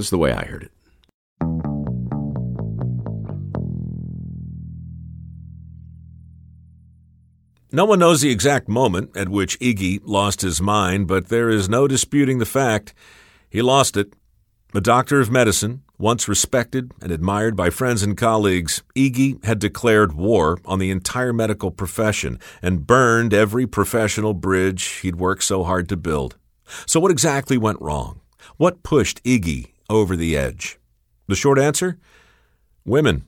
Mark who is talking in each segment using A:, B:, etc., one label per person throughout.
A: This is the way I heard it. No one knows the exact moment at which Iggy lost his mind, but there is no disputing the fact he lost it. A doctor of medicine, once respected and admired by friends and colleagues, Iggy had declared war on the entire medical profession and burned every professional bridge he'd worked so hard to build. So, what exactly went wrong? What pushed Iggy over the edge? The short answer? Women.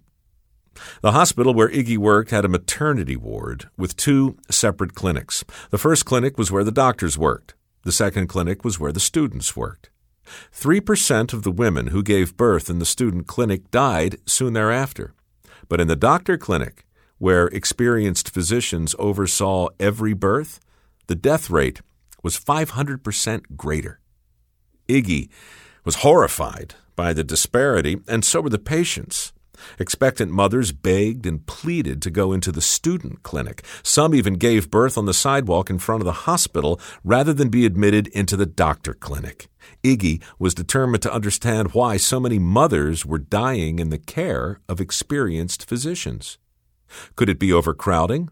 A: The hospital where Iggy worked had a maternity ward with two separate clinics. The first clinic was where the doctors worked. The second clinic was where the students worked. 3% of the women who gave birth in the student clinic died soon thereafter. But in the doctor clinic, where experienced physicians oversaw every birth, the death rate was 500% greater. Iggy was horrified by the disparity, and so were the patients. Expectant mothers begged and pleaded to go into the student clinic. Some even gave birth on the sidewalk in front of the hospital rather than be admitted into the doctor clinic. Iggy was determined to understand why so many mothers were dying in the care of experienced physicians. Could it be overcrowding?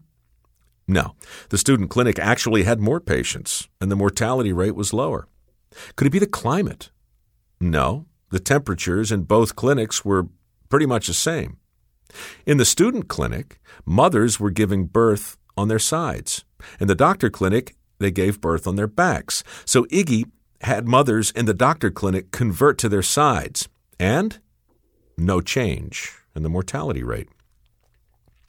A: No. The student clinic actually had more patients, and the mortality rate was lower. Could it be the climate? No. The temperatures in both clinics were pretty much the same. In the student clinic, mothers were giving birth on their sides. In the doctor clinic, they gave birth on their backs. So Iggy had mothers in the doctor clinic convert to their sides, and no change in the mortality rate.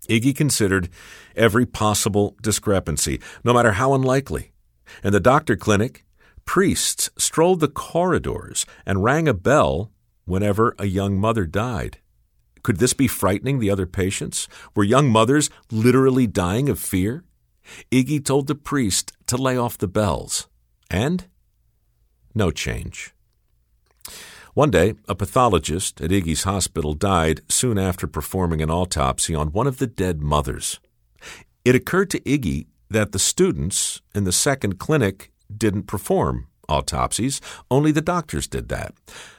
A: Iggy considered every possible discrepancy, no matter how unlikely. In the doctor clinic, priests strolled the corridors and rang a bell whenever a young mother died. Could this be frightening the other patients? Were young mothers literally dying of fear? Iggy told the priest to lay off the bells. And no change. One day, a pathologist at Iggy's hospital died soon after performing an autopsy on one of the dead mothers. It occurred to Iggy that the students in the second clinic didn't perform autopsies, only the doctors did that.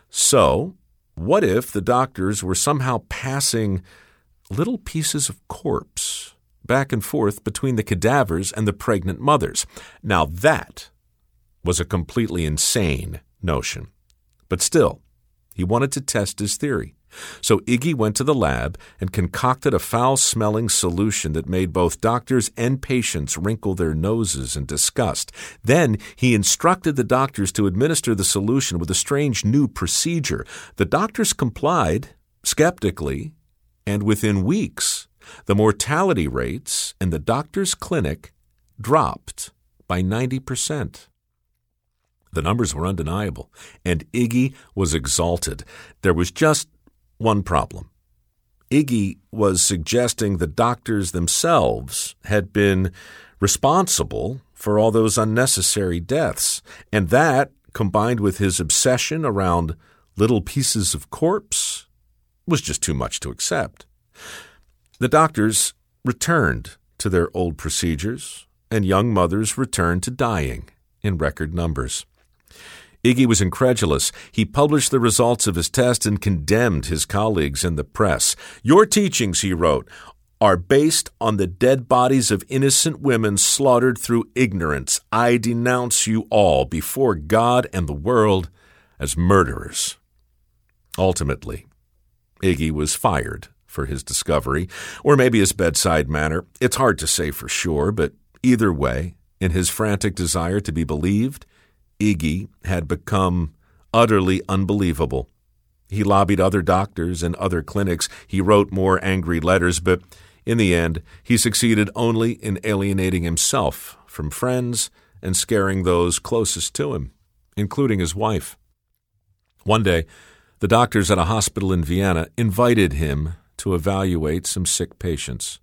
A: So, what if the doctors were somehow passing little pieces of corpse back and forth between the cadavers and the pregnant mothers? Now, that was a completely insane notion. But still, he wanted to test his theory. So Iggy went to the lab and concocted a foul smelling solution that made both doctors and patients wrinkle their noses in disgust. Then he instructed the doctors to administer the solution with a strange new procedure. The doctors complied, skeptically, and within weeks, the mortality rates in the doctor's clinic dropped by 90%. The numbers were undeniable, and Iggy was exalted. There was just one problem. Iggy was suggesting the doctors themselves had been responsible for all those unnecessary deaths, and that, combined with his obsession around little pieces of corpse, was just too much to accept. The doctors returned to their old procedures, and young mothers returned to dying in record numbers. Iggy was incredulous. He published the results of his test and condemned his colleagues in the press. Your teachings, he wrote, are based on the dead bodies of innocent women slaughtered through ignorance. I denounce you all before God and the world as murderers. Ultimately, Iggy was fired for his discovery, or maybe his bedside manner. It's hard to say for sure, but either way, in his frantic desire to be believed, Iggy had become utterly unbelievable. He lobbied other doctors and other clinics. He wrote more angry letters, but in the end, he succeeded only in alienating himself from friends and scaring those closest to him, including his wife. One day, The doctors at a hospital in Vienna invited him to evaluate some sick patients.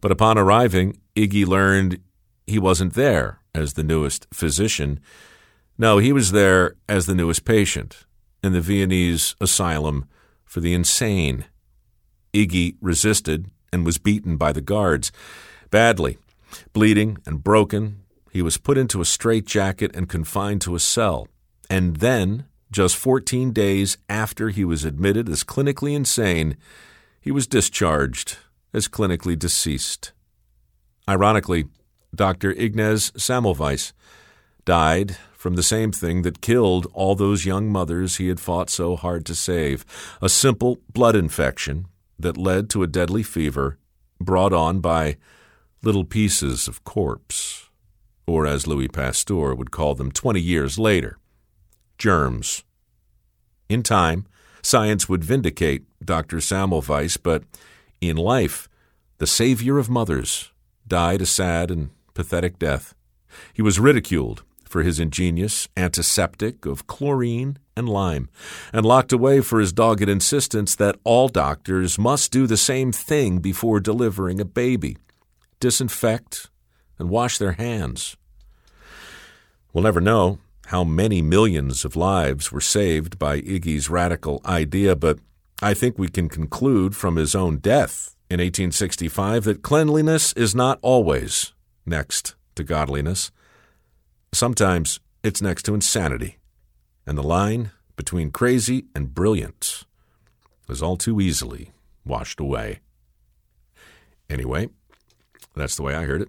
A: But upon arriving, Iggy learned he wasn't there as the newest physician. No, he was there as the newest patient in the Viennese asylum for the insane. Iggy resisted and was beaten by the guards. Badly. Bleeding and broken, he was put into a straitjacket and confined to a cell. And then, just 14 days after he was admitted as clinically insane, he was discharged as clinically deceased. Ironically, Dr. Ignaz Semmelweis died from the same thing that killed all those young mothers he had fought so hard to save a simple blood infection that led to a deadly fever brought on by little pieces of corpse, or as Louis Pasteur would call them 20 years later, germs. In time, science would vindicate Dr. Semmelweis, but in life, the savior of mothers died a sad and pathetic death. He was ridiculed for his ingenious antiseptic of chlorine and lime, and locked away for his dogged insistence that all doctors must do the same thing before delivering a baby disinfect and wash their hands. We'll never know how many millions of lives were saved by Iggy's radical idea, but I think we can conclude from his own death in 1865 that cleanliness is not always next to godliness. Sometimes it's next to insanity, and the line between crazy and brilliant is all too easily washed away. Anyway, that's the way I heard it.